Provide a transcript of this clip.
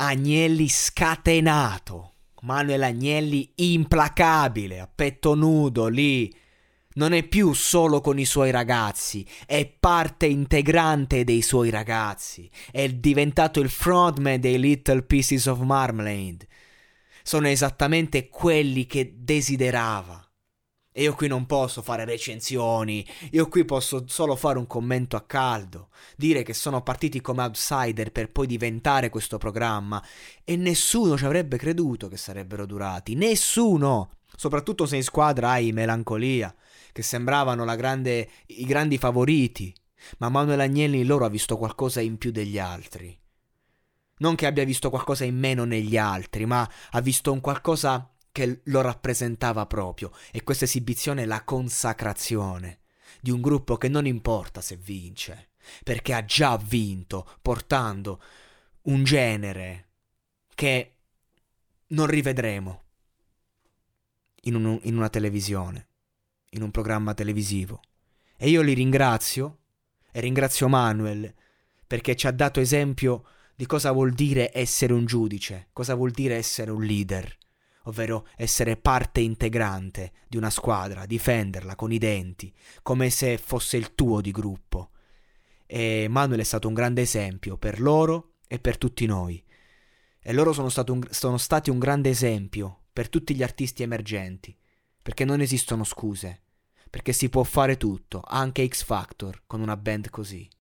Agnelli scatenato. Manuel Agnelli implacabile, a petto nudo lì. Non è più solo con i suoi ragazzi, è parte integrante dei suoi ragazzi. È diventato il frontman dei Little Pieces of Marmalade. Sono esattamente quelli che desiderava. E io qui non posso fare recensioni, io qui posso solo fare un commento a caldo, dire che sono partiti come outsider per poi diventare questo programma e nessuno ci avrebbe creduto che sarebbero durati, nessuno! Soprattutto se in squadra hai melancolia, che sembravano grande, i grandi favoriti, ma Manuel Agnelli loro ha visto qualcosa in più degli altri. Non che abbia visto qualcosa in meno negli altri, ma ha visto un qualcosa che lo rappresentava proprio e questa esibizione la consacrazione di un gruppo che non importa se vince, perché ha già vinto portando un genere che non rivedremo in, un, in una televisione, in un programma televisivo. E io li ringrazio e ringrazio Manuel perché ci ha dato esempio di cosa vuol dire essere un giudice, cosa vuol dire essere un leader ovvero essere parte integrante di una squadra, difenderla con i denti, come se fosse il tuo di gruppo. E Manuel è stato un grande esempio per loro e per tutti noi. E loro sono, un, sono stati un grande esempio per tutti gli artisti emergenti, perché non esistono scuse, perché si può fare tutto, anche X Factor, con una band così.